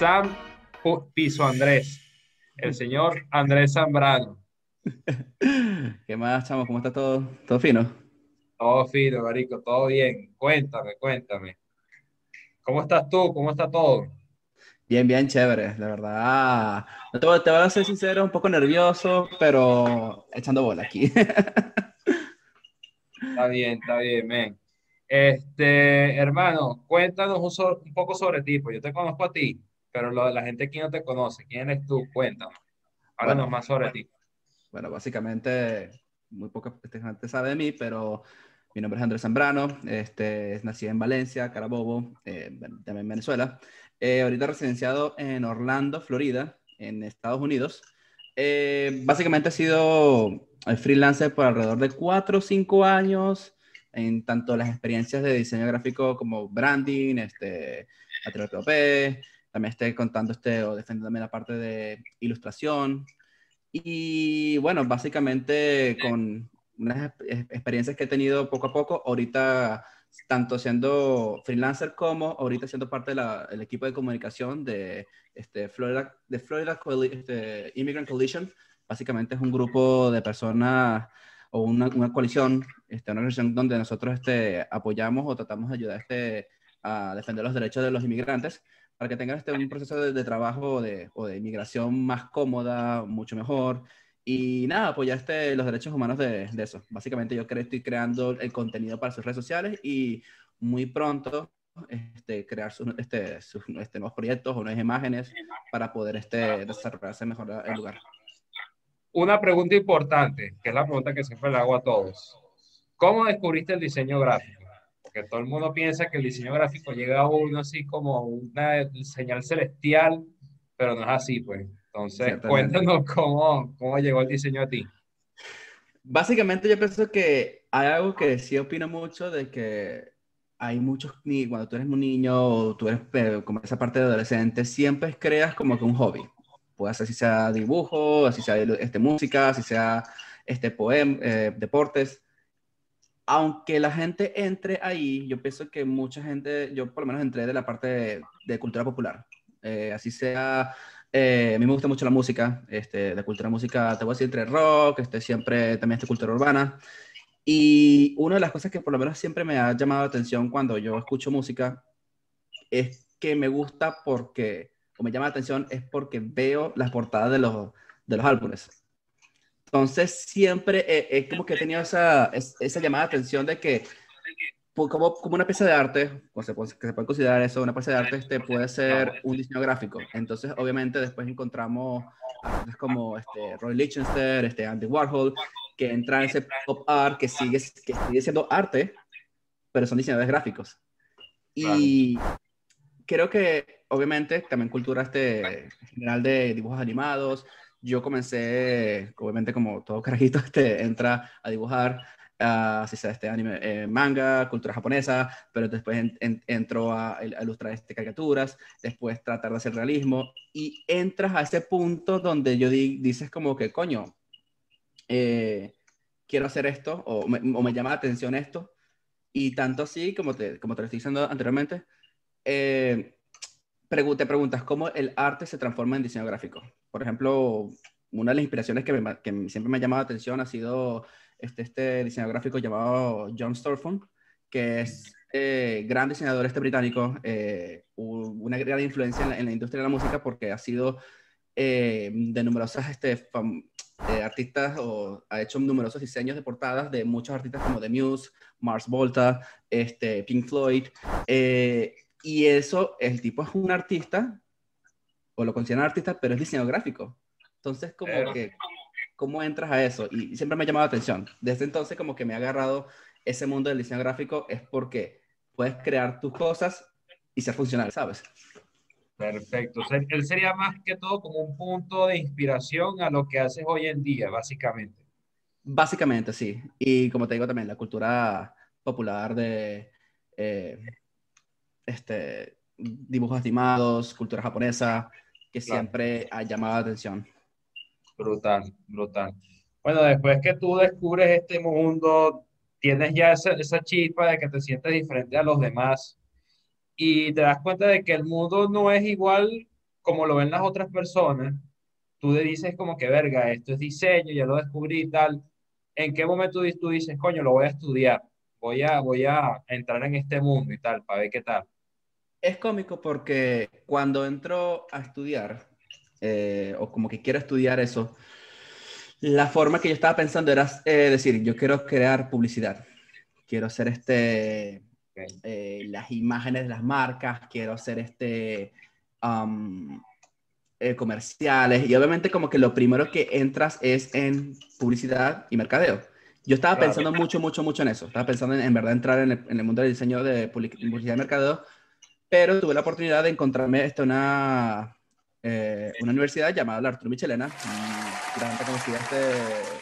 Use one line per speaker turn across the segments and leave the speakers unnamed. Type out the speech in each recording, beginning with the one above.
Sam Piso Andrés, el señor Andrés Zambrano.
¿Qué más, chamo? ¿Cómo está todo? ¿Todo fino?
Todo fino, marico, todo bien. Cuéntame, cuéntame. ¿Cómo estás tú? ¿Cómo está todo?
Bien, bien, chévere. La verdad, te, voy, te voy a ser sincero, un poco nervioso, pero echando bola aquí.
está bien, está bien, men. Este, hermano, cuéntanos un, poco sobre ti, pues yo te conozco a ti, pero lo, la gente aquí no te conoce. ¿Quién eres tú? Cuéntanos. Háblanos más sobre ti.
Bueno, básicamente, muy poca gente sabe de mí, pero mi nombre es Andrés Zambrano, este, nací en Valencia, Carabobo, eh, también en Venezuela. Eh, ahorita residenciado en Orlando, Florida, en Estados Unidos. Eh, básicamente he sido freelancer por alrededor de 4 o 5 años en tanto las experiencias de diseño gráfico como branding, este, P, también estoy contando este, o defendiendo la parte de ilustración. Y bueno, básicamente con unas experiencias que he tenido poco a poco, ahorita tanto siendo freelancer como ahorita siendo parte del equipo de comunicación de este, Florida, de Florida este, Immigrant Coalition. Básicamente es un grupo de personas o una, una coalición, este, una organización donde nosotros este, apoyamos o tratamos de ayudar este, a defender los derechos de los inmigrantes para que tengan este, un proceso de, trabajo de, o de inmigración más cómoda, mucho mejor. Y nada, apoyar este, los derechos humanos de, de eso. Básicamente yo creo, estoy creando el contenido para sus redes sociales y muy pronto este, crear sus, este, sus este, nuevos proyectos o nuevas imágenes para poder este, desarrollarse mejor el lugar
una pregunta importante, que es la pregunta que siempre le hago a todos. ¿Cómo descubriste el diseño gráfico? Porque todo el mundo piensa que el diseño gráfico llega a uno así como una señal celestial, pero no es así, pues. Entonces, cuéntanos cómo, cómo llegó el diseño a ti.
Básicamente yo pienso que hay algo que sí opino mucho de que hay muchos, cuando tú eres un niño o tú eres eh, como esa parte de adolescente, siempre creas como que un hobby puede ser si sea dibujo, así sea este, música, si sea este, poema, eh, deportes. Aunque la gente entre ahí, yo pienso que mucha gente, yo por lo menos entré de la parte de, cultura popular. Eh, así sea, eh, a mí me gusta mucho la música, este, de cultura música, te voy a decir entre rock, este, siempre también este cultura urbana. Y una de las cosas que por lo menos siempre me ha llamado la atención cuando yo escucho música es que me gusta porque me llama la atención es porque veo las portadas de los, de los álbumes. Entonces, siempre es como que he tenido esa, esa llamada de atención de que, pues, como, como una pieza de arte, o se puede, que se puede considerar eso, una pieza de arte este, puede ser un diseño gráfico. Entonces, obviamente, después encontramos artistas como este, Roy Lichtenstein, este, Andy Warhol, que entran en ese pop art que sigue, que sigue siendo arte, pero son diseñadores gráficos. Y creo que obviamente, también cultura este, general de dibujos animados. Yo comencé, obviamente, como todo carajito, este, entra a dibujar, si sea este anime, eh, manga, cultura japonesa, pero después entro a, ilustrar este, caricaturas, después tratar de hacer realismo, y entras a ese punto donde yo dices como que, coño, eh, quiero hacer esto, o me, o me, llama la atención esto, y tanto así, como te, como te lo estoy diciendo anteriormente, eh, te preguntas cómo el arte se transforma en diseño gráfico. Por ejemplo, una de las inspiraciones que, que siempre me ha llamado la atención ha sido este, este diseñador gráfico llamado John Storfon, que es eh, gran diseñador este británico, eh, una gran influencia en la, industria de la música porque ha sido eh, de numerosas este, artistas o ha hecho numerosos diseños de portadas de muchos artistas como The Muse, Mars Volta, este, Pink Floyd. Y eso, el tipo es un artista, o lo consideran artista, pero es diseñador gráfico. Entonces, como que, ¿cómo entras a eso? Y siempre me ha llamado la atención. Desde entonces, como que me ha agarrado ese mundo del diseño gráfico, es porque puedes crear tus cosas y ser funcional, ¿sabes?
Perfecto. él sería más que todo como un punto de inspiración a lo que haces hoy en día, básicamente.
Básicamente, sí. Y como te digo también, la cultura popular de eh, este, dibujos animados, cultura japonesa, que siempre ha llamado la atención.
Brutal, brutal. Bueno, después que tú descubres este mundo, tienes ya esa, esa chispa de que te sientes diferente a los demás y te das cuenta de que el mundo no es igual como lo ven las otras personas, tú le dices como que, verga, esto es diseño, ya lo descubrí y tal. ¿En qué momento tú dices, coño, lo voy a estudiar? Voy a, voy a entrar en este mundo y tal, para ver qué tal.
Es cómico porque cuando entro a estudiar, eh, o como que quiero estudiar eso, la forma que yo estaba pensando era eh, decir, yo quiero crear publicidad, quiero hacer este, eh, las imágenes de las marcas, quiero hacer este, um, comerciales, y obviamente como que lo primero que entras es en publicidad y mercadeo. Yo estaba pensando mucho, mucho, mucho en eso. Estaba pensando en, en verdad entrar en el, en el, mundo del diseño de publicidad y mercadeo, pero tuve la oportunidad de encontrarme esta una, eh, una universidad llamada la Arturo Michelena, gran reconocida, este,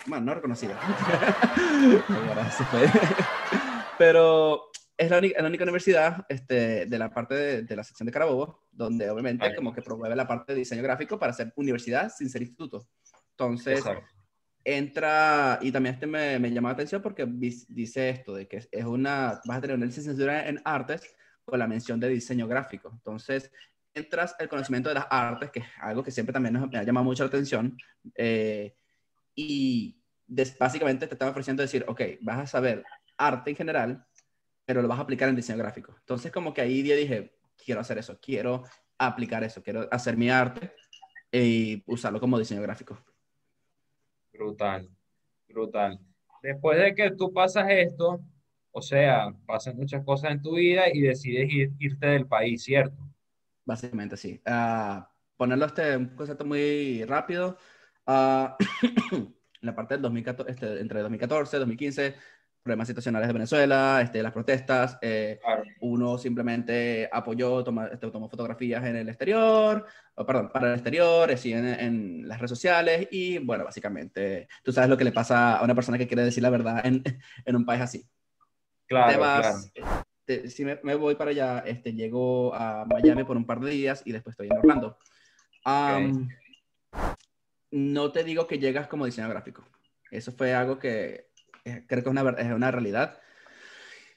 bueno, no reconocida, pero es la única, la única universidad este, de la parte de, de, la sección de Carabobo, donde obviamente como que promueve la parte de diseño gráfico para ser universidad sin ser instituto. Entonces, Exacto. Entra, y también este me, me llamó la atención porque dice esto, de que es una, vas a tener una licenciatura en artes con la mención de diseño gráfico. Entonces, entras el conocimiento de las artes, que es algo que siempre también nos, me ha llamado mucho la atención, eh, y básicamente te están ofreciendo decir, ok, vas a saber arte en general, pero lo vas a aplicar en diseño gráfico. Entonces, como que ahí dije, quiero hacer eso, quiero aplicar eso, quiero hacer mi arte y usarlo como diseño gráfico.
Brutal, brutal. Después de que tú pasas esto, o sea, pasan muchas cosas en tu vida y decides irte del país, ¿cierto?
Básicamente, sí. Uh, ponerlo este, un concepto muy rápido. Uh, la parte del 2014, este, entre 2014 y 2015, problemas situacionales de Venezuela, este, las protestas, eh, claro. uno simplemente apoyó, toma, este, tomó fotografías en el exterior, oh, perdón, para el exterior, así en, en, las redes sociales y bueno, básicamente tú sabes lo que le pasa a una persona que quiere decir la verdad en, en un país así.
Claro, claro
este, si me, me, voy para allá, este, llego a Miami por un par de días y después estoy en Orlando. Um, okay. No te digo que llegas como diseñador gráfico. Eso fue algo que creo que es una, es una realidad.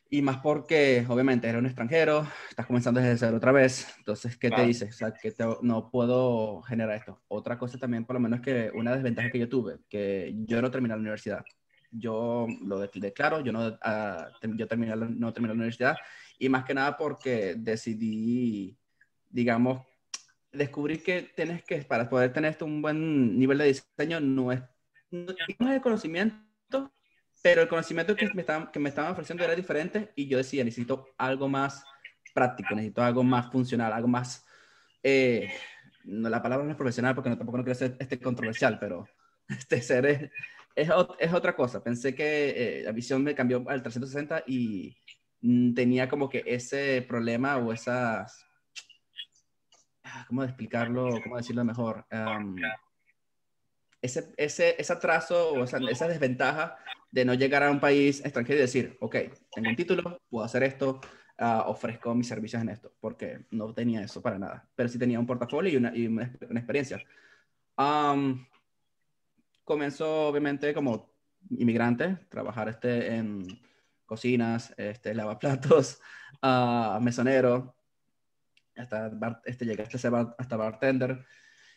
Y más porque, obviamente, eres un extranjero, estás comenzando desde cero otra vez. Entonces, ¿qué claro. te dice? O sea, que te, no puedo generar esto. Otra cosa también, por lo menos, que una desventaja que yo tuve, que yo no terminé la universidad yo lo declaro, yo no, uh, yo terminé, no terminé la universidad y más que nada porque decidí, digamos, descubrir que tienes que, para poder tener un buen nivel de diseño, no es, no, es el conocimiento, pero el conocimiento que me, estaban, que me estaban ofreciendo era diferente y yo decía, necesito algo más práctico, necesito algo más funcional, algo más, eh, no, la palabra no es profesional porque no, tampoco no quiero ser este controversial, pero este ser es, es otra cosa. Pensé que eh, la visión me cambió al 360 y mm, tenía como que ese problema o esas... Ah, ¿Cómo explicarlo? ¿Cómo decirlo mejor? Um, ese, ese, ese atraso o esa, esa, desventaja de no llegar a un país extranjero y decir, ok, tengo un título, puedo hacer esto, uh, ofrezco mis servicios en esto, porque no tenía eso para nada, pero sí tenía un portafolio y una, y una, una experiencia. Um, comenzó obviamente como inmigrante, trabajar este, en cocinas, este, lavaplatos, uh, mesonero, hasta este, llegaste a ser hasta bartender.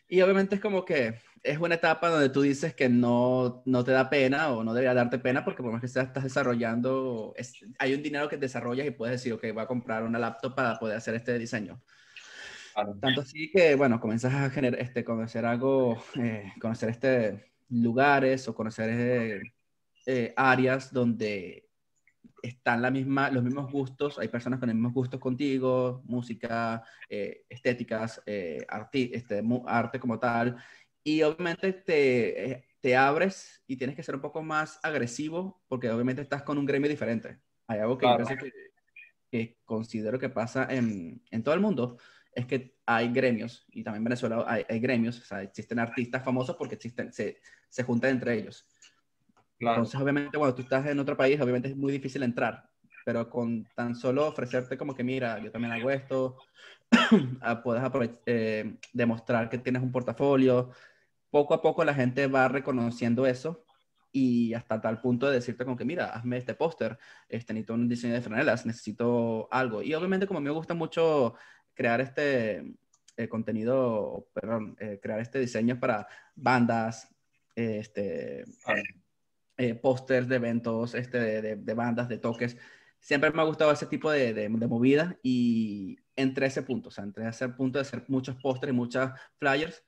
Y obviamente es como que es una etapa donde tú dices que no, no te da pena o no debería darte pena porque por más que estás desarrollando, es, hay un dinero que desarrollas y puedes decir, ok, voy a comprar una laptop para poder hacer este diseño. Claro. Tanto así que, bueno, comienzas a generar, este, conocer algo, eh, conocer este, lugares o conocer eh, eh, áreas donde están la misma, los mismos gustos, hay personas con los mismos gustos contigo, música, eh, estéticas, eh, arti este, arte como tal, y obviamente te, eh, te abres y tienes que ser un poco más agresivo porque obviamente estás con un gremio diferente. Hay algo que, claro. que, que considero que pasa en, en todo el mundo, es que hay gremios, y también en Venezuela hay, hay, gremios, o sea, existen artistas famosos porque existen, se, se juntan entre ellos. Claro. Entonces, obviamente, cuando tú estás en otro país, obviamente es muy difícil entrar, pero con tan solo ofrecerte como que, mira, yo también hago esto, ah, puedes eh, demostrar que tienes un portafolio, poco a poco la gente va reconociendo eso y hasta tal punto de decirte como que, mira, hazme este póster, este, necesito un diseño de franelas, necesito algo. Y obviamente como a mí me gusta mucho crear este, eh, contenido, perdón, eh, crear este diseño para bandas, este, eh, de eventos, este, de, bandas, de toques. Siempre me ha gustado ese tipo de, de, de movida y entre ese punto, o sea, entre ese punto de hacer muchos pósters y muchas flyers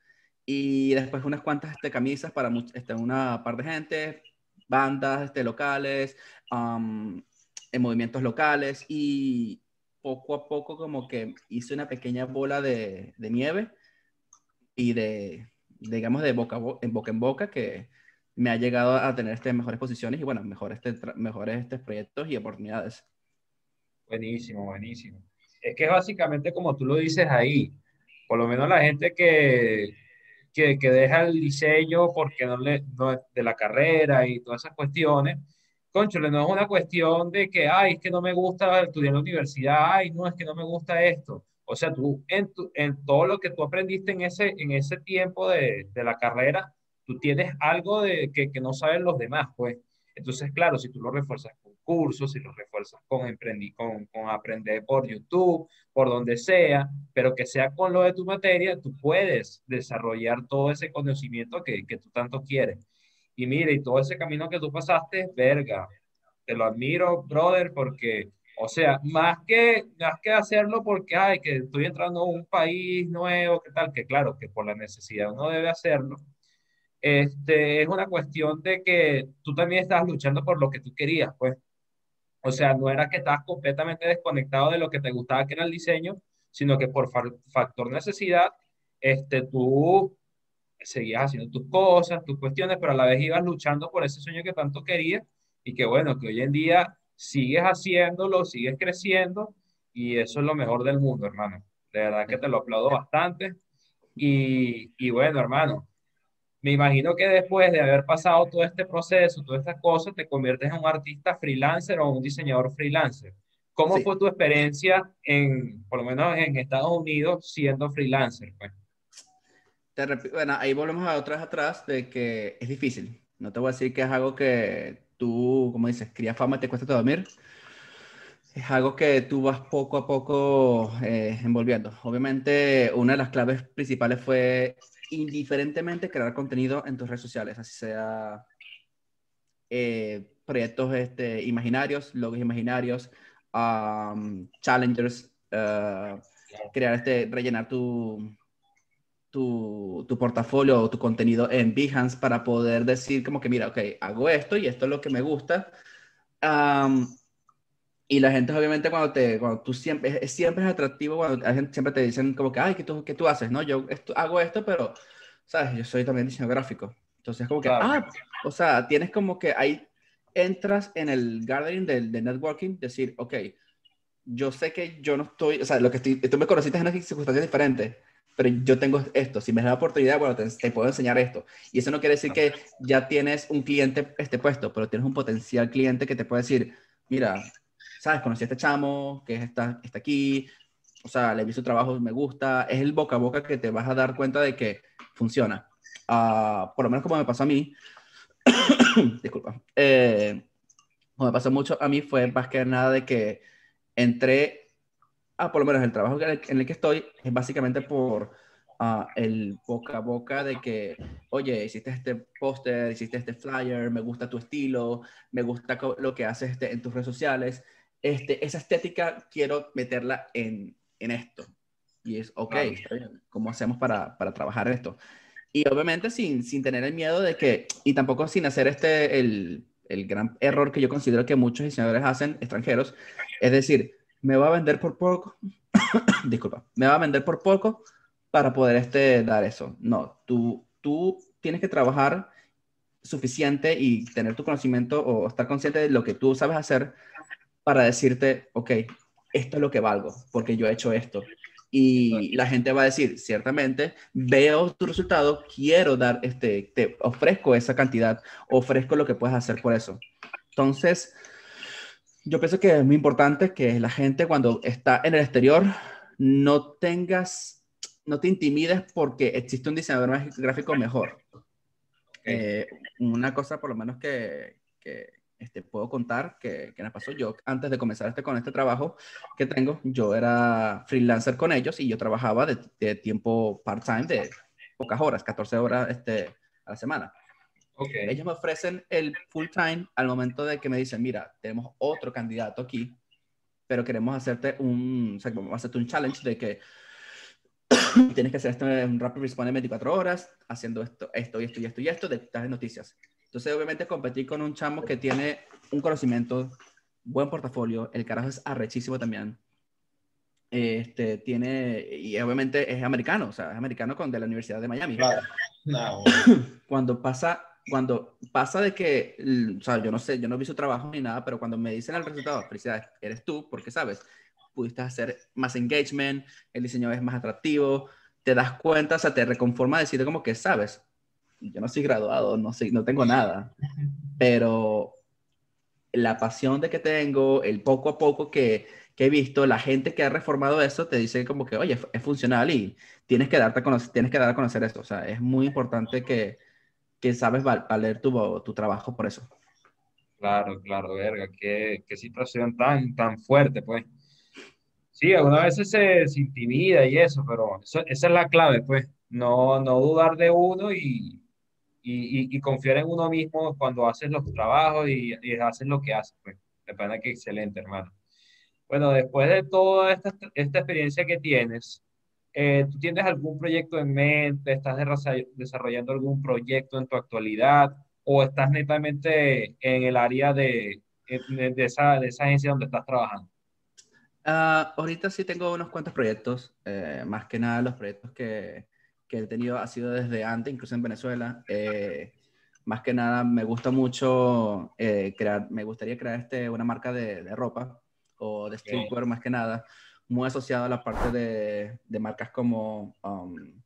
y después unas cuantas este, camisas para este, una par de gente, bandas este, locales, en movimientos locales y poco a poco como que hice una pequeña bola de, de nieve y de, digamos, de boca en boca que me ha llegado a tener este, mejores posiciones y bueno, mejores, este, mejores este, proyectos y oportunidades.
Buenísimo, buenísimo. Es que básicamente como tú lo dices ahí, por lo menos la gente que, que, que deja el diseño porque no le, no, de la carrera y todas esas cuestiones, conchole, no es una cuestión de que, ay, es que no me gusta estudiar en la universidad, ay, no, es que no me gusta esto. O sea, tú, en, tu, en todo lo que tú aprendiste en ese, en ese tiempo de, de la carrera, tú tienes algo de, que, que no saben los demás, pues. Entonces, claro, si tú lo refuerzas con cursos, si lo refuerzas con, emprendí, con, con aprender por YouTube, por donde sea, pero que sea con lo de tu materia, tú puedes desarrollar todo ese conocimiento que, que tú tanto quieres. Y mire, y todo ese camino que tú pasaste, verga, te lo admiro, brother, porque, o sea, más que, más que hacerlo porque, ay, que estoy entrando a un país nuevo, que tal, que claro, que por la necesidad uno debe hacerlo, este, es una cuestión de que tú también estás luchando por lo que tú querías, pues. O sea, no era que estabas completamente desconectado de lo que te gustaba, que era el diseño, sino que por factor necesidad, este, tú seguías haciendo tus cosas, tus cuestiones, pero a la vez ibas luchando por ese sueño que tanto querías y que bueno, que hoy en día sigues haciéndolo, sigues creciendo y eso es lo mejor del mundo, hermano. De verdad que te lo aplaudo bastante. Y, y bueno, hermano, me imagino que después de haber pasado todo este proceso, todas estas cosas, te conviertes en un artista freelancer o un diseñador freelancer. ¿Cómo sí. fue tu experiencia en, por lo menos en Estados Unidos, siendo freelancer? Pues?
te bueno, ahí volvemos a otras atrás de que es difícil. No te voy a decir que es algo que tú, como dices, crías fama y te cuesta dormir. Es algo que tú vas poco a poco eh, envolviendo. Obviamente, una de las claves principales fue indiferentemente crear contenido en tus redes sociales, así sea eh, proyectos este, imaginarios, logos imaginarios, um, challengers, uh, crear este, rellenar tu, tu, tu, portafolio o tu contenido en Behance para poder decir como que, mira, ok, hago esto y esto es lo que me gusta. Y la gente obviamente cuando te, cuando tú siempre, es, siempre es atractivo cuando la gente siempre te dicen como que, ay, ¿qué tú, qué tú haces? No, yo esto, hago esto, pero, ¿sabes? Yo soy también diseñador gráfico. Entonces como que, claro. ah, o sea, tienes como que ahí entras en el gathering del de networking, decir, ok, yo sé que yo no estoy, o sea, lo que estoy, tú me conociste en una circunstancia diferente pero yo tengo esto, si me da la oportunidad, bueno, te, te, puedo enseñar esto. Y eso no quiere decir que ya tienes un cliente este puesto, pero tienes un potencial cliente que te puede decir, mira, sabes, conocí a este chamo, que está, está aquí, o sea, le vi su trabajo, me gusta, es el boca a boca que te vas a dar cuenta de que funciona. Uh, por lo menos como me pasó a mí, disculpa, eh, como me pasó mucho a mí fue más que nada de que entré ah, por lo menos el trabajo en el que estoy es básicamente por uh, el boca a boca de que, oye, hiciste este póster, hiciste este flyer, me gusta tu estilo, me gusta lo que haces este, en tus redes sociales, este, esa estética quiero meterla en, en esto. Y es, ok, claro. está bien, ¿cómo hacemos para, para trabajar esto? Y obviamente sin, sin tener el miedo de que, y tampoco sin hacer este, el, el gran error que yo considero que muchos diseñadores hacen, extranjeros, es decir, me va a vender por poco, disculpa, me va a vender por poco para poder este, dar eso. No, tú, tú tienes que trabajar suficiente y tener tu conocimiento o estar consciente de lo que tú sabes hacer para decirte, ok, esto es lo que valgo, porque yo he hecho esto. Y la gente va a decir, ciertamente, veo tu resultado, quiero dar, este, te ofrezco esa cantidad, ofrezco lo que puedes hacer por eso. Entonces, yo pienso que es muy importante que la gente cuando está en el exterior no tengas, no te intimides porque existe un diseñador gráfico mejor. Eh, una cosa por lo menos que, que, este, puedo contar que, que me pasó yo antes de comenzar este, con este trabajo que tengo. Yo era freelancer con ellos y yo trabajaba de, de tiempo part-time de pocas horas, 14 horas este, a la semana.
Okay.
Ellos me ofrecen el full-time al momento de que me dicen, mira, tenemos otro candidato aquí, pero queremos hacerte un, o sea, vamos a hacerte un challenge de que tienes que hacer esto en un rapid response en 24 horas, haciendo esto, esto y esto y esto y esto de estas noticias. Entonces, obviamente, competí con un chamo que tiene un conocimiento, buen portafolio, el carajo es arrechísimo también. Este, tiene, y obviamente es americano, o sea, es americano con de la Universidad de Miami.
Claro. No.
Cuando pasa, cuando pasa de que, o sea, yo no sé, yo no vi su trabajo ni nada, pero cuando me dicen el resultado, felicidades, eres tú, porque sabes, pudiste hacer más engagement, el diseño es más atractivo, te das cuenta, o sea, te reconforma decir como que sabes, yo no soy graduado, no, sé, no tengo nada, pero la pasión de que tengo, el poco a poco que, que he visto, la gente que ha reformado eso te dice como que, oye, es funcional y tienes que, darte a conocer, tienes que dar a conocer eso. O sea, es muy importante que, que sabes valer tu, tu trabajo por eso.
Claro, claro, verga, qué, qué situación tan, tan fuerte, pues. Sí, algunas veces se, se intimida y eso, pero esa es la clave, pues. No, no dudar de uno y, y, y, confiar en uno mismo cuando haces los trabajos y, y haces lo que haces, pues. De verdad que excelente, hermano. Bueno, después de toda esta, esta experiencia que tienes, eh, ¿tú tienes algún proyecto en mente? ¿Estás desarrollando algún proyecto en tu actualidad? ¿O estás netamente en el área de, de, de esa, de esa agencia donde estás trabajando?
Uh, ahorita sí tengo unos cuantos proyectos, eh, más que nada los proyectos que, que, he tenido ha sido desde antes, incluso en Venezuela. Eh, más que nada me gusta mucho eh, crear, me gustaría crear este, una marca de, de ropa o de streetwear okay. más que nada, muy asociado a la parte de, de marcas como, um,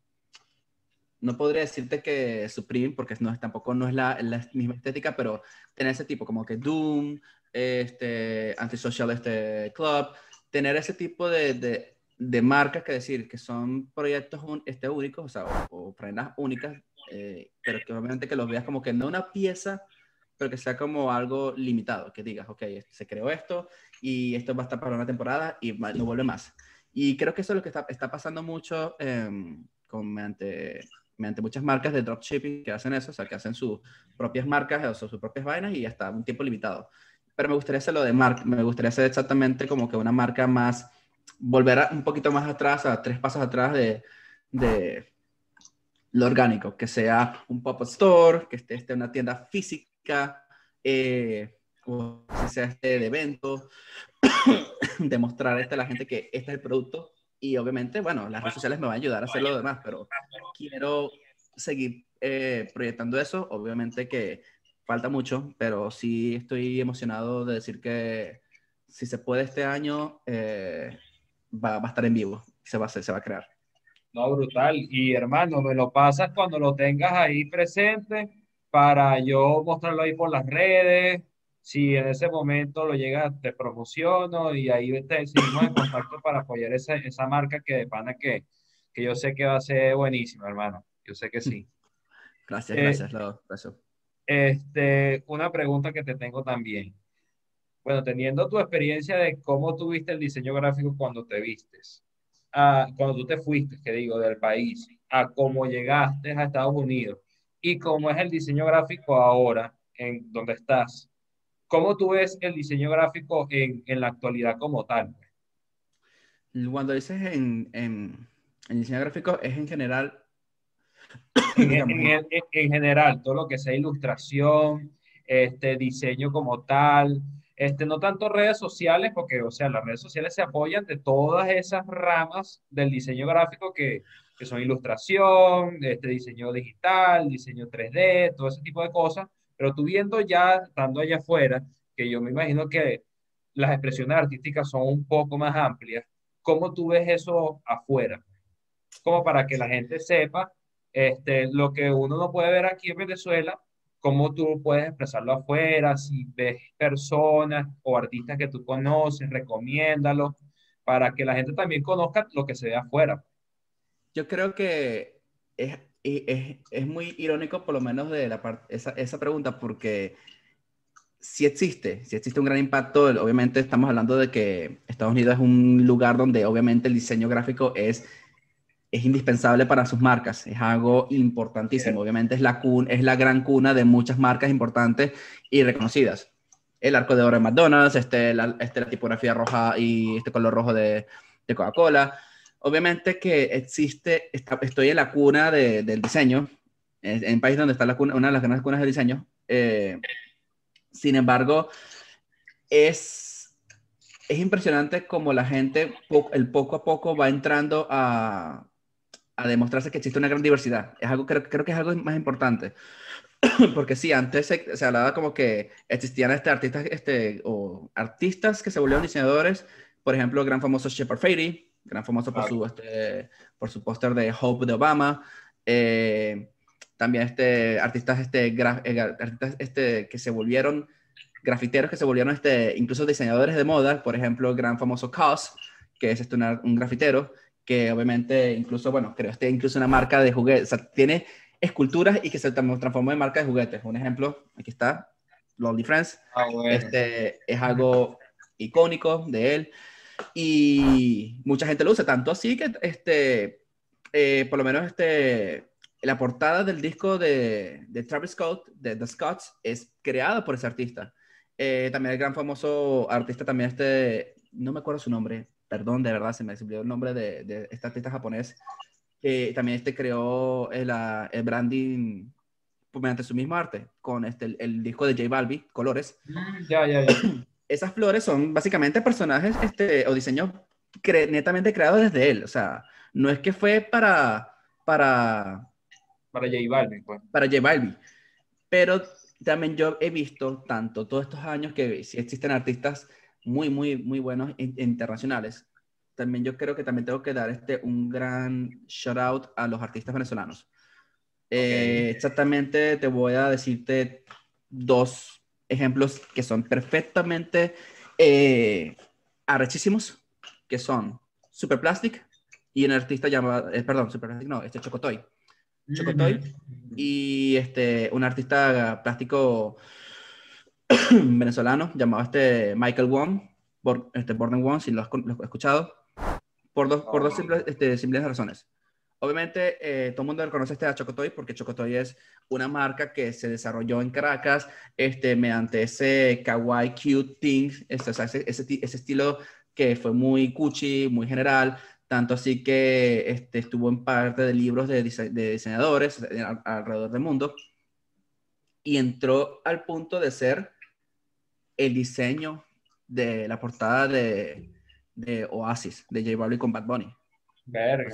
no podría decirte que Supreme, porque no, tampoco no es la, la, misma estética, pero tener ese tipo como que Doom, este, Antisocial este Club, tener ese tipo de, de, de, marcas que decir que son proyectos un, este, únicos, o sea, o, o prendas únicas, eh, pero que obviamente que los veas como que no una pieza, pero que sea como algo limitado, que digas, ok, se creó esto y esto va a estar para una temporada y no vuelve más. Y creo que eso es lo que está, está pasando mucho eh, con, mediante, mediante muchas marcas de dropshipping que hacen eso, o sea, que hacen sus propias marcas o sus propias vainas y hasta un tiempo limitado pero me gustaría hacerlo de marca, me gustaría hacer exactamente como que una marca más, volver a, un poquito más atrás, a tres pasos atrás de, de lo orgánico, que sea un pop-up store, que esté, esté una tienda física, eh, o que sea este de evento, demostrar a la gente que este es el producto. Y obviamente, bueno, las redes sociales me van a ayudar a hacer lo demás, pero quiero seguir eh, proyectando eso, obviamente que falta mucho, pero sí estoy emocionado de decir que si se puede este año, eh, va, va, a estar en vivo, se va, a hacer, se va a crear.
No, brutal. Y hermano, me lo pasas cuando lo tengas ahí presente para yo mostrarlo ahí por las redes. Si en ese momento lo llega, te promociono y ahí te seguimos en contacto para apoyar esa, esa marca que de pana que, que yo sé que va a ser buenísima, hermano. Yo sé que sí.
Gracias, gracias, eh, gracias.
Este, una pregunta que te tengo también. Bueno, teniendo tu experiencia de cómo tuviste el diseño gráfico cuando te vistes, a, cuando tú te fuiste, que digo, del país, a cómo llegaste a Estados Unidos y cómo es el diseño gráfico ahora, en donde estás, ¿cómo tú ves el diseño gráfico en, en la actualidad como tal?
Cuando dices en, en, en diseño gráfico, es en general
en, en, en, general, todo lo que sea ilustración, este, diseño como tal, este, no tanto redes sociales, porque, o sea, las redes sociales se apoyan de todas esas ramas del diseño gráfico que, que son ilustración, este, diseño digital, diseño 3D, todo ese tipo de cosas, pero tú viendo ya, estando allá afuera, que yo me imagino que las expresiones artísticas son un poco más amplias, ¿cómo tú ves eso afuera? Como para que la gente sepa este, lo que uno no puede ver aquí en Venezuela, cómo tú puedes expresarlo afuera, si ves personas o artistas que tú conoces, recomiéndalo, para que la gente también conozca lo que se ve afuera.
Yo creo que es, es, es muy irónico, por lo menos de la parte, esa, esa pregunta, porque sí existe, sí existe un gran impacto. Obviamente estamos hablando de que Estados Unidos es un lugar donde obviamente el diseño gráfico es, es indispensable para sus marcas, es algo importantísimo. Obviamente es la, es la gran cuna de muchas marcas importantes y reconocidas. El arco de oro de McDonald's, este, la, este, la tipografía roja y este color rojo de, de Coca-Cola. Obviamente que existe, estoy en la cuna de, del diseño, en un país donde está la cuna, una de las grandes cunas del diseño. Eh, sin embargo, es, es impresionante como la gente el poco a poco va entrando a, a demostrarse que existe una gran diversidad. Es algo, creo, creo que es algo más importante. Porque sí, antes se, se, hablaba como que existían este, artistas, este, o artistas que se volvieron diseñadores, por ejemplo, el gran famoso Shepard Fairey, gran famoso por su, este, por su póster de Hope de Obama, eh, también este, artistas, este, eh, artistas este, que se volvieron grafiteros, que se volvieron este, incluso diseñadores de moda, por ejemplo, el gran famoso Cos, que es este, un grafitero, que obviamente incluso, bueno, creo este incluso una marca de juguetes, o sea, tiene esculturas y que se transformó en marca de juguetes. Un ejemplo, aquí está, Lonely Friends, ah, este, es algo icónico de él y mucha gente lo usa, tanto así que este, eh, por lo menos este, la portada del disco de, de, Travis Scott, de The Scots, es creada por ese artista. Eh, también el gran famoso artista, también este, no me acuerdo su nombre, perdón, de verdad, se me olvidó el nombre de, de este artista japonés, que también este creó el, el branding mediante su mismo arte, con este, el, disco de J Balbi, Colores.
Mm, ya, ya, ya.
Esas flores son básicamente personajes este, o diseños netamente creados desde él, o sea, no es que fue para, para
para J Balvin, pues.
Para J Balvin. Pero también yo he visto tanto todos estos años que si existen artistas muy, muy, muy buenos internacionales. También yo creo que también tengo que dar este, un gran shout out a los artistas venezolanos. Eh, exactamente te voy a decirte dos ejemplos que son perfectamente eh, arrechísimos, que son Superplastic y un artista llamado, eh, perdón, Superplastic no, este Chocotoy. Chocotoy, y este, un artista plástico venezolano llamado este Michael Wong, por, este Borden Wong, si lo has, escuchado, por dos, por dos simples, este, simples razones. Obviamente, eh, todo el mundo conoce este a Chocotoy porque Chocotoy es una marca que se desarrolló en Caracas este, mediante ese kawaii cute thing, este, ese, ese, ese, estilo que fue muy cuchi, muy general, tanto así que este, estuvo en parte de libros de, diseñadores alrededor del mundo y entró al punto de ser el diseño de la portada de, Oasis, de J Balvin con Bad Bunny.
Verga,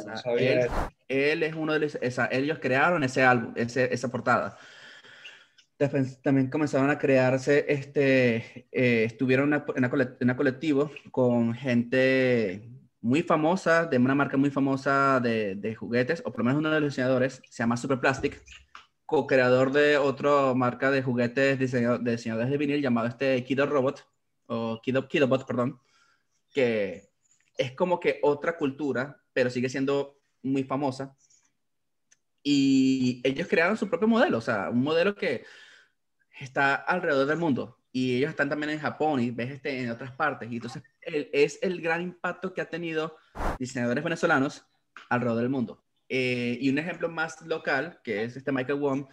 él, es uno de los, ellos crearon ese álbum, esa portada. también comenzaron a crearse, este, eh, estuvieron en una colectivo con gente muy famosa, de una marca muy famosa de, de, juguetes, o por lo menos uno de los diseñadores, se llama Superplastic, co-creador de otra marca de juguetes de diseñadores de vinil llamado este Kido Robot, o Kido, Kidobot, perdón, que es como que otra cultura, pero sigue siendo muy famosa. Y ellos crearon su propio modelo, o sea, un modelo que está alrededor del mundo y ellos están también en Japón y ves este en otras partes. Y entonces es el gran impacto que ha tenido diseñadores venezolanos alrededor del mundo. Eh, y un ejemplo más local, que es este Michael Wong,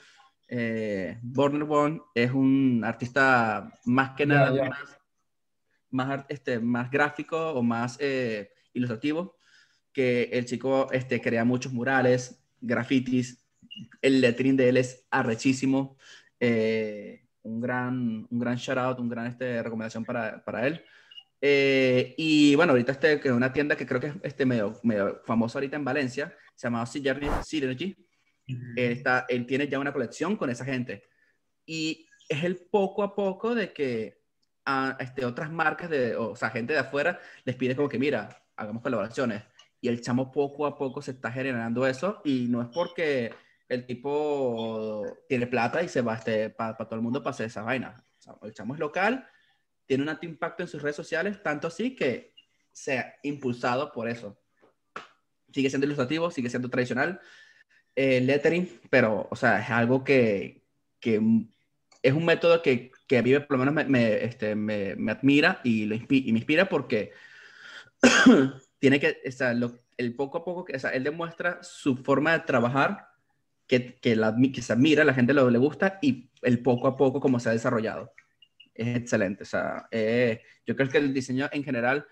eh, Borner Wong es un artista más que nada Más, más, este, más gráfico o más eh, ilustrativo, que el chico este, crea muchos murales, grafitis, el lettering de él es arrechísimo. Eh, un gran, un gran shout out, un gran este, recomendación para, para él. Eh, y bueno, ahorita este, que es una tienda que creo que es este, medio, medio famosa ahorita en Valencia, se llama Synergy. está, él tiene ya una colección con esa gente. Y es el poco a poco de que a este, otras marcas, de, o sea, gente de afuera, les pide como que, mira, hagamos colaboraciones. Y el chamo poco a poco se está generando eso. Y no es porque el tipo tiene plata y se va este, para todo el mundo para hacer esa vaina. el chamo es local, tiene un alto impacto en sus redes sociales, tanto así que se ha impulsado por eso. Sigue siendo ilustrativo, sigue siendo tradicional, eh, lettering, pero, o sea, es algo que, que es un método que, que a mí por lo menos me, este, me, me admira y, lo y me inspira porque tiene que, o sea, el poco a poco, que, o sea, él demuestra su forma de trabajar que, que, la, que se admira, la gente lo, le gusta y el poco a poco como se ha desarrollado. Es excelente. O sea, eh, yo creo que el diseño en general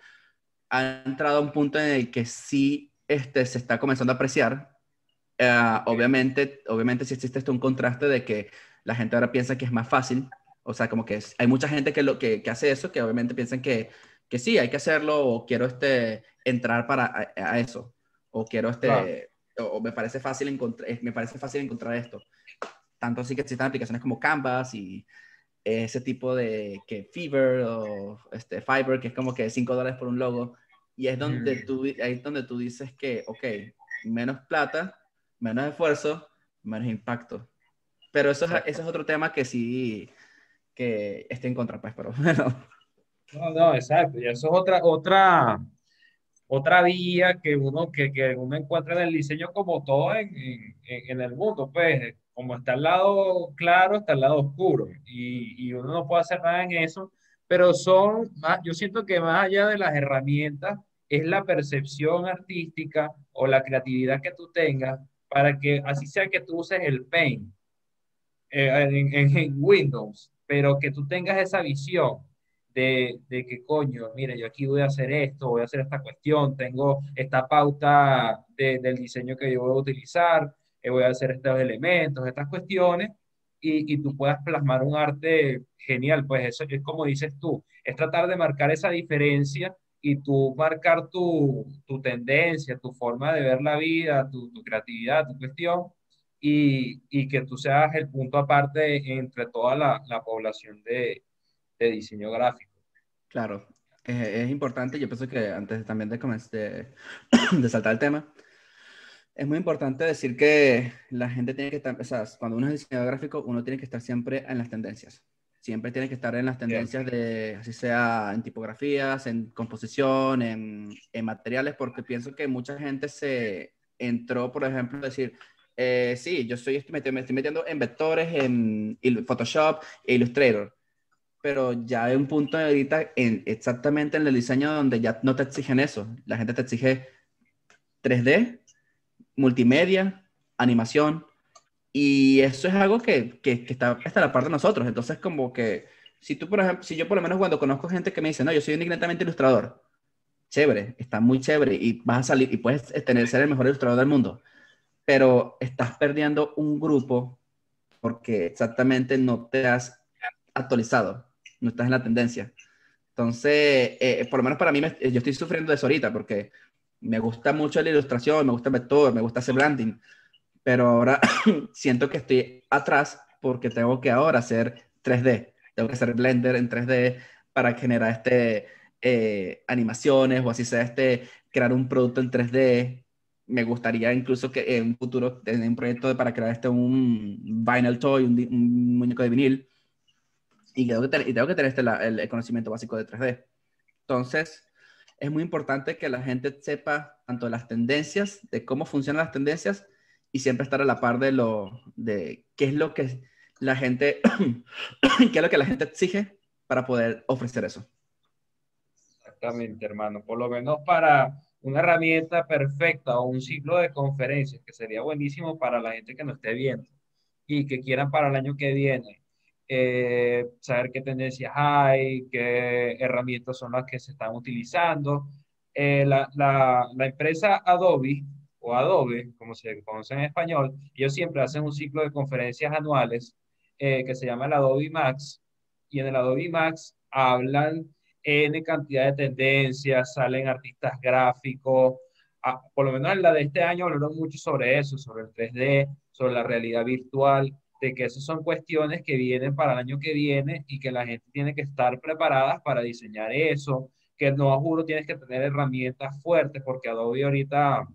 ha entrado a un punto en el que sí este, se está comenzando a apreciar. Uh, obviamente, obviamente sí existe esto un contraste de que la gente ahora piensa que es más fácil. O sea, como que es, hay mucha gente que, lo, que, que, hace eso, que obviamente piensan que, que sí, hay que hacerlo o quiero este, entrar para a, a eso. O quiero este, claro. o, me, parece fácil encontrar, me parece fácil encontrar esto. Tanto así que existen aplicaciones como Canvas y ese tipo de que Fever o este, Fiverr, que es como que 5 dólares por un logo. Y es donde, mm. tú, ahí es donde tú dices que, ok, menos plata, menos esfuerzo, menos impacto. Pero eso es, eso es otro tema que sí, que esté en contra, pues, pero bueno.
No, no, exacto. Y eso es otra, otra, otra vía que uno, que, que uno encuentra en el diseño como todo en, en, en el mundo, pues, como está el lado claro, está el lado oscuro. Y, y uno no puede hacer nada en eso, pero son, yo siento que más allá de las herramientas, es la percepción artística o la creatividad que tú tengas para que así sea que tú uses el Paint eh, en, Windows, pero que tú tengas esa visión de, de, que coño, mire, yo aquí voy a hacer esto, voy a hacer esta cuestión, tengo esta pauta de, del diseño que yo voy a utilizar, eh, voy a hacer estos elementos, estas cuestiones, y, y, tú puedas plasmar un arte genial, pues eso es como dices tú, es tratar de marcar esa diferencia y tú marcar tu, tu tendencia, tu forma de ver la vida, tu, tu creatividad, tu cuestión, y, y, que tú seas el punto aparte entre toda la, la población de, de, diseño gráfico.
Claro, es, importante, yo pienso que antes también de, de, de saltar el tema, es muy importante decir que la gente tiene que estar, o sea, cuando uno es diseñador gráfico, uno tiene que estar siempre en las tendencias. Siempre tiene que estar en las tendencias de, así sea en tipografías, en composición, en, en materiales, porque pienso que mucha gente se entró, por ejemplo, a decir, eh, sí, yo estoy, me estoy metiendo en vectores, en Photoshop e Illustrator, pero ya hay un punto de ahorita en, exactamente en el diseño donde ya no te exigen eso. La gente te exige 3D, multimedia, animación, y eso es algo que, que, que está hasta la parte de nosotros. Entonces, como que, si tú, por ejemplo, si yo por lo menos cuando conozco gente que me dice, no, yo soy únicamente ilustrador, chévere, está muy chévere y vas a salir y puedes tener, ser el mejor ilustrador del mundo, pero estás perdiendo un grupo porque exactamente no te has actualizado, no estás en la tendencia. Entonces, eh, por lo menos para mí, me, yo estoy sufriendo de eso ahorita porque me gusta mucho la ilustración, me gusta el vector, me gusta hacer branding, pero ahora siento que estoy atrás porque tengo que ahora hacer 3D, tengo que hacer Blender en 3D para generar este, eh, animaciones o así sea, este, crear un producto en 3D. Me gustaría incluso que en un futuro tener un proyecto para crear este un vinyl toy, un, muñeco de vinil. Y tengo que tener, y que tener este, el, el conocimiento básico de 3D. Entonces, es muy importante que la gente sepa tanto las tendencias, de cómo funcionan las tendencias y siempre estar a la par de lo de qué es lo que la gente qué es lo que la gente exige para poder ofrecer eso.
Exactamente, hermano. Por lo menos para una herramienta perfecta o un ciclo de conferencias que sería buenísimo para la gente que nos esté viendo y que quieran para el año que viene eh, saber qué tendencias hay, qué herramientas son las que se están utilizando. Eh, la, la, la, empresa Adobe o Adobe, como se conoce en español, ellos siempre hacen un ciclo de conferencias anuales eh, que se llama el Adobe Max y en el Adobe Max hablan en cantidad de tendencias, salen artistas gráficos, ah, por lo menos en la de este año hablaron mucho sobre eso, sobre el 3D, sobre la realidad virtual, de que esas son cuestiones que vienen para el año que viene y que la gente tiene que estar preparada para diseñar eso, que no juro tienes que tener herramientas fuertes, porque Adobe ahorita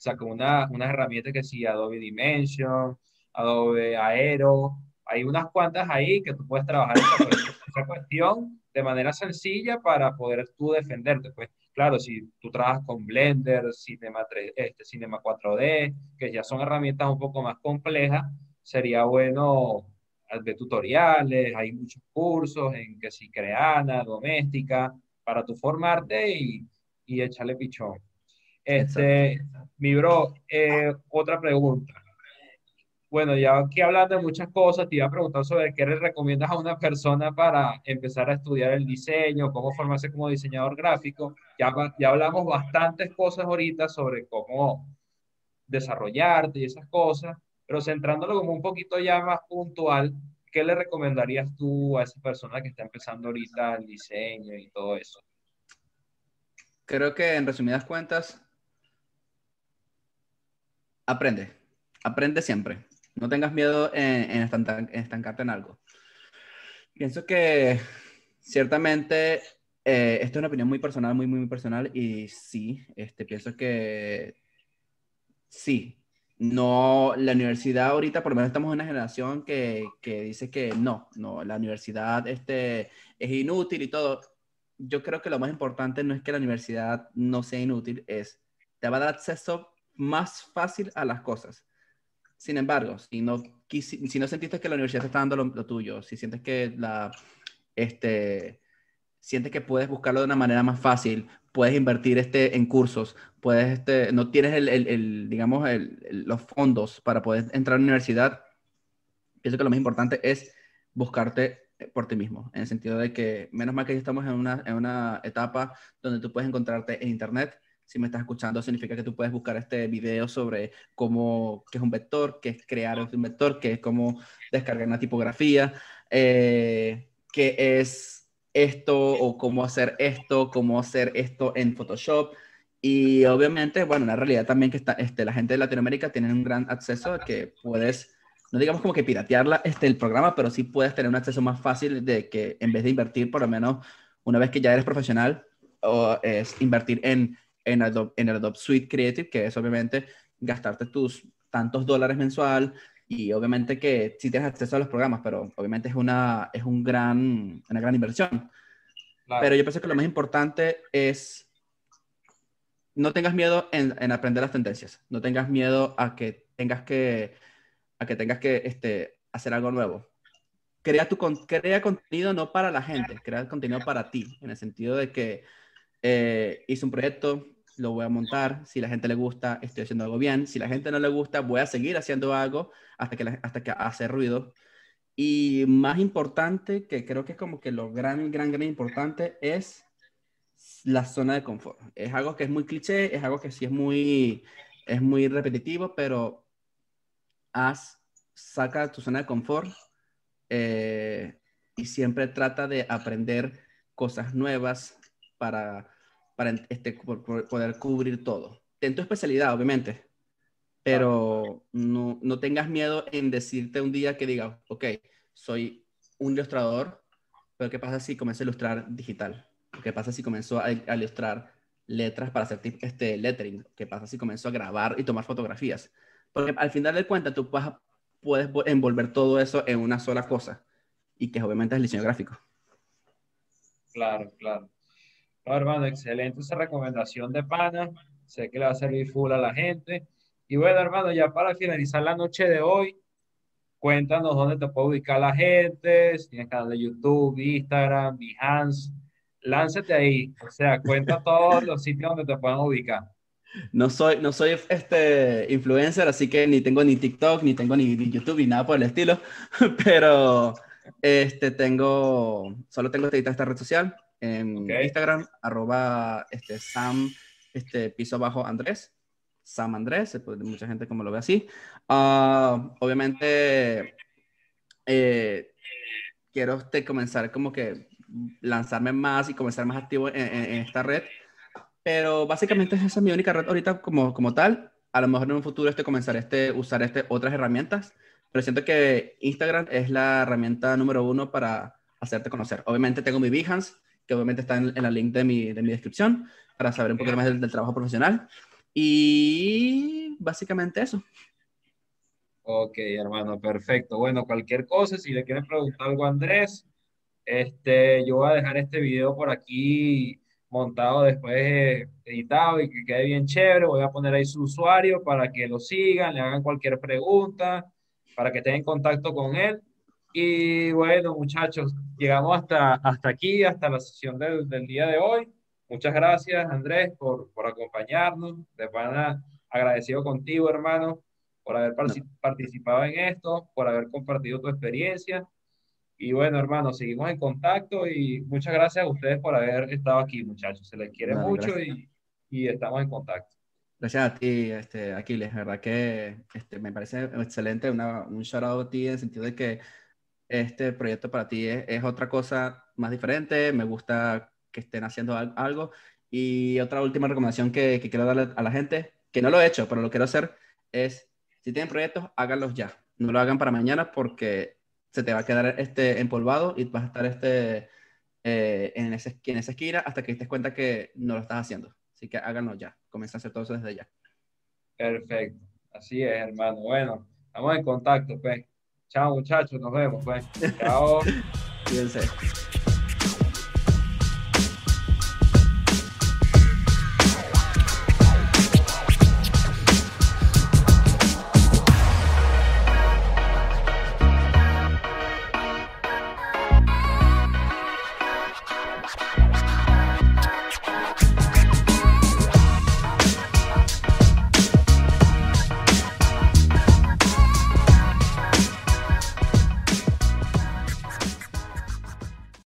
sacó una, unas herramientas que sí, Adobe Dimension, Adobe Aero, hay unas cuantas ahí que tú puedes trabajar esa, esa cuestión de manera sencilla para poder tú defenderte, pues claro, si tú trabajas con Blender, Cinema, 3, este, Cinema 4D, que ya son herramientas un poco más complejas, sería bueno de tutoriales, hay muchos cursos en que si creana, doméstica, para tu formarte y, y echarle pichón. Este, mi bro, eh, otra pregunta. Bueno, ya aquí hablando de muchas cosas, te iba a preguntar sobre qué le recomiendas a una persona para empezar a estudiar el diseño, cómo formarse como diseñador gráfico. Ya, ya hablamos bastantes cosas ahorita sobre cómo desarrollarte y esas cosas, pero centrándolo como un poquito ya más puntual, ¿qué le recomendarías tú a esa persona que está empezando ahorita el diseño y todo eso?
Creo que en resumidas cuentas, aprende, aprende siempre no tengas miedo en, estancarte en algo. Pienso que ciertamente eh, esto es una opinión muy personal, muy, muy, personal y sí, este, pienso que sí. No, la universidad ahorita, por lo menos estamos en una generación que, que dice que no, no, la universidad este, es inútil y todo. Yo creo que lo más importante no es que la universidad no sea inútil, es te va a dar acceso más fácil a las cosas. Sin embargo, si no, si no sentiste que la universidad te está dando lo, tuyo, si sientes que la, este, sientes que puedes buscarlo de una manera más fácil, puedes invertir este, en cursos, puedes, este, no tienes el, el, digamos, los fondos para poder entrar a la universidad, pienso que lo más importante es buscarte por ti mismo, en el sentido de que menos mal que estamos en una, en una etapa donde tú puedes encontrarte en Internet si me estás escuchando, significa que tú puedes buscar este video sobre cómo, qué es un vector, qué es crear un vector, qué es cómo descargar una tipografía, eh, qué es esto o cómo hacer esto, cómo hacer esto en Photoshop. Y obviamente, bueno, la realidad también que está, este, la gente de Latinoamérica tiene un gran acceso a que puedes, no digamos como que piratearla este, el programa, pero sí puedes tener un acceso más fácil de que en vez de invertir por lo menos una vez que ya eres profesional, o es invertir en en Adobe, en el Adobe Suite Creative, que es obviamente gastarte tus tantos dólares mensual y obviamente que sí tienes acceso a los programas, pero obviamente es una, es un gran, una gran inversión. Pero yo pienso que lo más importante es no tengas miedo en, en, aprender las tendencias, no tengas miedo a que tengas que, a que, tengas que este, hacer algo nuevo. Crea, tu, crea contenido no para la gente, crea contenido para ti, en el sentido de que eh, hice un proyecto, lo voy a montar, si la gente le gusta, estoy haciendo algo bien, si la gente no le gusta, voy a seguir haciendo algo hasta que, hasta que hace ruido. Y más importante, que creo que es como que lo gran, gran, gran importante, es la zona de confort. Es algo que es muy cliché, es algo que sí es muy, es muy repetitivo, pero haz, saca tu zona de confort eh, y siempre trata de aprender cosas nuevas, para, para este, poder cubrir todo. En tu especialidad, obviamente, pero no, no tengas miedo en decirte un día que digas, ok, soy un ilustrador, pero ¿qué pasa si comienzo a ilustrar digital? ¿Qué pasa si comenzó a, ilustrar letras para hacer este lettering? ¿Qué pasa si comenzó a grabar y tomar fotografías? Porque al final de cuentas tú puedes envolver todo eso en una sola cosa y que obviamente es el diseño gráfico.
Claro, claro hermano, excelente esa recomendación de pana. Sé que le va a servir full a la gente. Y bueno, hermano, ya para finalizar la noche de hoy, cuéntanos dónde te puede ubicar la gente, si tienes canal de YouTube, Instagram, Behance, lánzate ahí. O sea, cuenta todos los sitios donde te puedan ubicar.
No soy, no soy este influencer, así que ni tengo ni TikTok, ni tengo ni, YouTube, ni nada por el estilo, pero este, tengo, solo tengo esta red social, en Instagram, arroba este, Sam, este, piso abajo Andrés, Sam Andrés, mucha gente como lo ve así. Ah, obviamente, eh, quiero este, comenzar como que lanzarme más y comenzar más activo en, esta red, pero básicamente esa es mi única red ahorita como, como tal. A lo mejor en un futuro este, comenzar este, usar este, otras herramientas, pero siento que Instagram es la herramienta número uno para hacerte conocer. Obviamente tengo mi Behance, que obviamente está en, la link de mi, de mi, descripción, para saber un poquito más del, trabajo profesional. Y básicamente eso.
Ok, hermano, perfecto. Bueno, cualquier cosa, si le quieren preguntar algo a Andrés, este, yo voy a dejar este video por aquí montado después editado y que quede bien chévere. Voy a poner ahí su usuario para que lo sigan, le hagan cualquier pregunta, para que estén en contacto con él. Y bueno, muchachos, llegamos hasta, hasta aquí, hasta la sesión del, del día de hoy. Muchas gracias, Andrés, por, por acompañarnos. De pana, agradecido contigo, hermano, por haber participado en esto, por haber compartido tu experiencia. Y bueno, hermano, seguimos en contacto y muchas gracias a ustedes por haber estado aquí, muchachos. Se les quiere mucho y, y, estamos en contacto.
Gracias a ti, este, Aquiles. verdad que este, me parece excelente. Una, un shout out a ti en el sentido de que este proyecto para ti es, es, otra cosa más diferente. Me gusta que estén haciendo algo. Y otra última recomendación que, que quiero darle a la gente, que no lo he hecho, pero lo quiero hacer, es si tienen proyectos, háganlos ya. No lo hagan para mañana porque se te va a quedar este empolvado y vas a estar este, eh, en, ese, en esa esquina hasta que te des cuenta que no lo estás haciendo. Así que háganlo ya. Comienza a hacer todo eso desde ya.
Perfecto. Así es, hermano. Bueno, estamos en contacto, pues. Chao, muchachos. Nos vemos, pues. Chao.
Cuídense.